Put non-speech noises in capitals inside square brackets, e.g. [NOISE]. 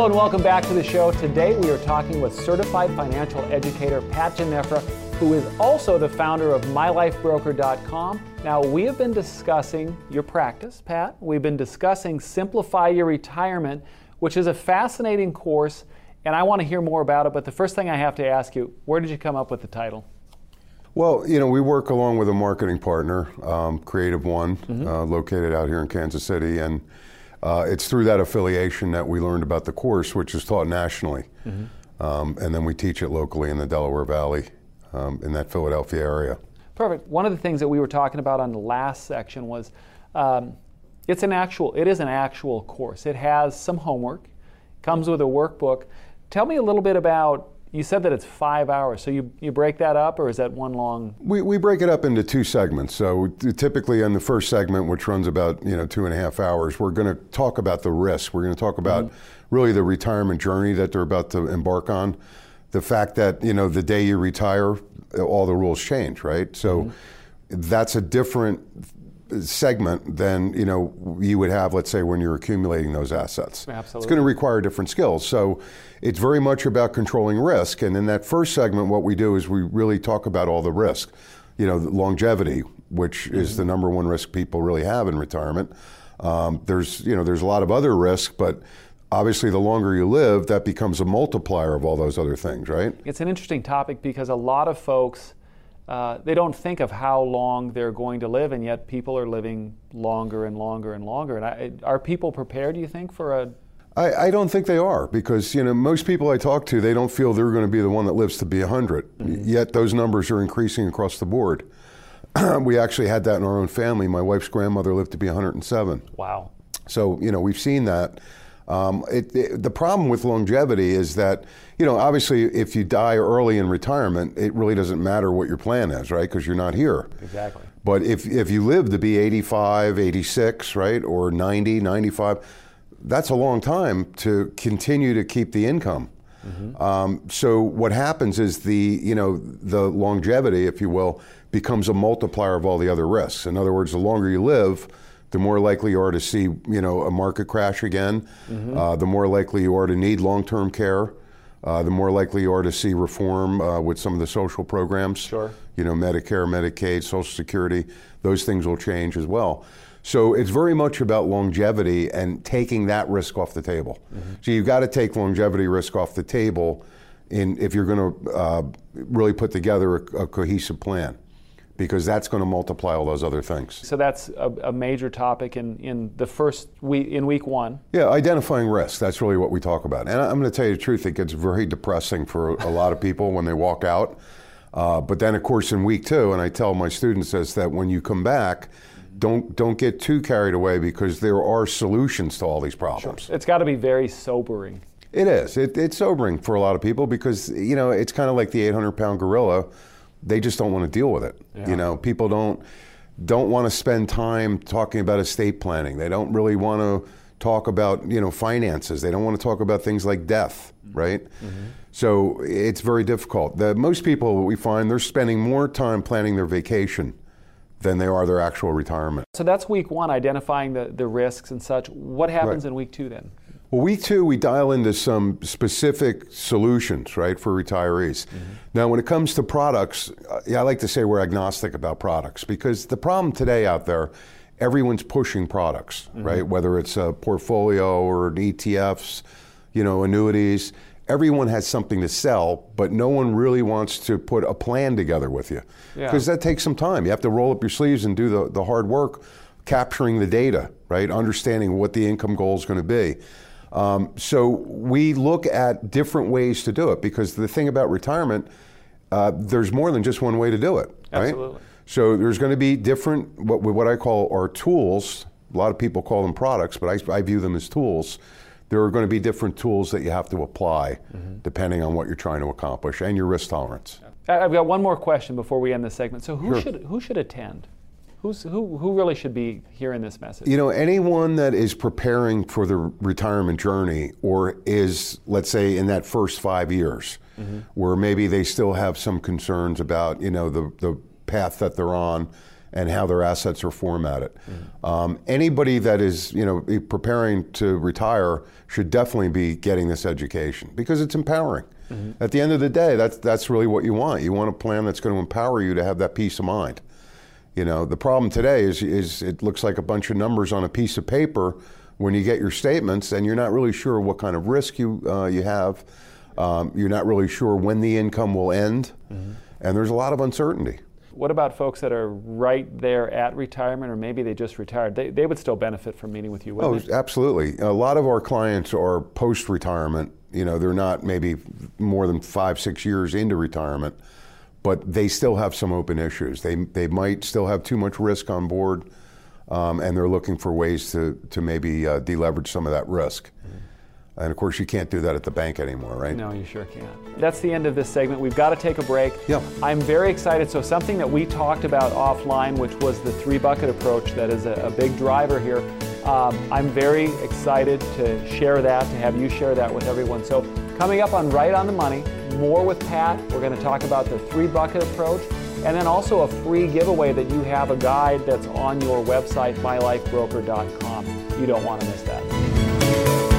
Hello and welcome back to the show. Today we are talking with certified financial educator Pat Ginefra, who is also the founder of MyLifeBroker.com. Now, we have been discussing your practice, Pat. We've been discussing Simplify Your Retirement, which is a fascinating course, and I want to hear more about it. But the first thing I have to ask you where did you come up with the title? Well, you know, we work along with a marketing partner, um, Creative One, mm-hmm. uh, located out here in Kansas City, and uh, it's through that affiliation that we learned about the course, which is taught nationally, mm-hmm. um, and then we teach it locally in the Delaware Valley, um, in that Philadelphia area. Perfect. One of the things that we were talking about on the last section was um, it's an actual, it is an actual course. It has some homework, comes with a workbook. Tell me a little bit about you said that it's five hours, so you, you break that up, or is that one long? We, we break it up into two segments. So typically, in the first segment, which runs about you know two and a half hours, we're going to talk about the risks. We're going to talk about mm-hmm. really the retirement journey that they're about to embark on. The fact that you know the day you retire, all the rules change, right? So mm-hmm. that's a different segment than you know you would have, let's say, when you're accumulating those assets. Absolutely. It's going to require different skills. So it's very much about controlling risk. And in that first segment, what we do is we really talk about all the risk. You know, longevity, which mm-hmm. is the number one risk people really have in retirement. Um, there's you know there's a lot of other risk, but obviously the longer you live, that becomes a multiplier of all those other things, right? It's an interesting topic because a lot of folks uh, they don't think of how long they're going to live, and yet people are living longer and longer and longer. And I, are people prepared, do you think, for a I, I, don't think they are because you know most people I talk to they don't feel they're going to be the one that lives to be 100. Mm-hmm. Yet those numbers are increasing across the board. [CLEARS THROAT] we actually had that in our own family. My wife's grandmother lived to be 107. Wow. So you know we've seen that. Um, it, it, the problem with longevity is that, you know, obviously if you die early in retirement, it really doesn't matter what your plan is, right? Because you're not here. Exactly. But if, if you live to be 85, 86, right, or 90, 95, that's a long time to continue to keep the income. Mm-hmm. Um, so what happens is the you know the longevity, if you will, becomes a multiplier of all the other risks. In other words, the longer you live, the more likely you are to see, you know, a market crash again. Mm-hmm. Uh, the more likely you are to need long-term care. Uh, the more likely you are to see reform uh, with some of the social programs. Sure. You know, Medicare, Medicaid, Social Security. Those things will change as well. So it's very much about longevity and taking that risk off the table. Mm-hmm. So you've got to take longevity risk off the table in, if you're going to uh, really put together a, a cohesive plan because that's going to multiply all those other things. So that's a, a, major topic in, in the first week in week one. Yeah, identifying risk. That's really what we talk about. And I'm going to tell you the truth; it gets very depressing for a lot of people when they walk out. Uh, but then, of course, in week two, and I tell my students this that when you come back. Don't don't get too carried away because there are solutions to all these problems. Sure. It's got to be very sobering. It is. It, it's sobering for a lot of people because you know it's kind of like the 800 pound gorilla they just don't want to deal with it. Yeah. You know, people don't don't want to spend time talking about estate planning. They don't really want to talk about you know finances. They don't want to talk about things like death, mm-hmm. right? Mm-hmm. So it's very difficult. The, most people we find they're spending more time planning their vacation than they are their actual retirement. So that's week one, identifying the, the risks and such. What happens right. in week two then? Well, week two, we dial into some specific solutions, right, for retirees. Mm-hmm. Now, when it comes to products, I like to say we're agnostic about products because the problem today out there, everyone's pushing products, mm-hmm. right? Whether it's a portfolio or an ETFs, you know, annuities. Everyone has something to sell, but no one really wants to put a plan together with you because yeah. that takes some time. You have to roll up your sleeves and do the, the hard work capturing the data, right? Understanding what the income goal is going to be. Um, so we look at different ways to do it because the thing about retirement, uh, there's more than just one way to do it. Right? Absolutely. So there's going to be different what what I call our tools. A lot of people call them products, but I, I view them as tools. There are going to be different tools that you have to apply mm-hmm. depending on what you're trying to accomplish and your risk tolerance. I've got one more question before we end this segment. So who sure. should who should attend? Who's, who, who really should be hearing this message? You know, anyone that is preparing for the retirement journey or is, let's say, in that first five years, mm-hmm. where maybe they still have some concerns about, you know, the, the path that they're on and how their assets are formatted. Mm-hmm. Um, anybody that is you know preparing to retire should definitely be getting this education because it's empowering. Mm-hmm. At the end of the day, that's that's really what you want. You want a plan that's going to empower you to have that peace of mind. You know, the problem today is is it looks like a bunch of numbers on a piece of paper when you get your statements, and you're not really sure what kind of risk you uh, you have. Um, you're not really sure when the income will end, mm-hmm. and there's a lot of uncertainty. What about folks that are right there at retirement, or maybe they just retired? They, they would still benefit from meeting with you, oh, they? absolutely. A lot of our clients are post retirement. You know, they're not maybe more than five, six years into retirement, but they still have some open issues. They, they might still have too much risk on board, um, and they're looking for ways to, to maybe uh, deleverage some of that risk. Mm-hmm. And of course, you can't do that at the bank anymore, right? No, you sure can't. That's the end of this segment. We've got to take a break. Yeah. I'm very excited. So, something that we talked about offline, which was the three bucket approach, that is a, a big driver here. Um, I'm very excited to share that, to have you share that with everyone. So, coming up on Right on the Money, more with Pat. We're going to talk about the three bucket approach and then also a free giveaway that you have a guide that's on your website, mylifebroker.com. You don't want to miss that.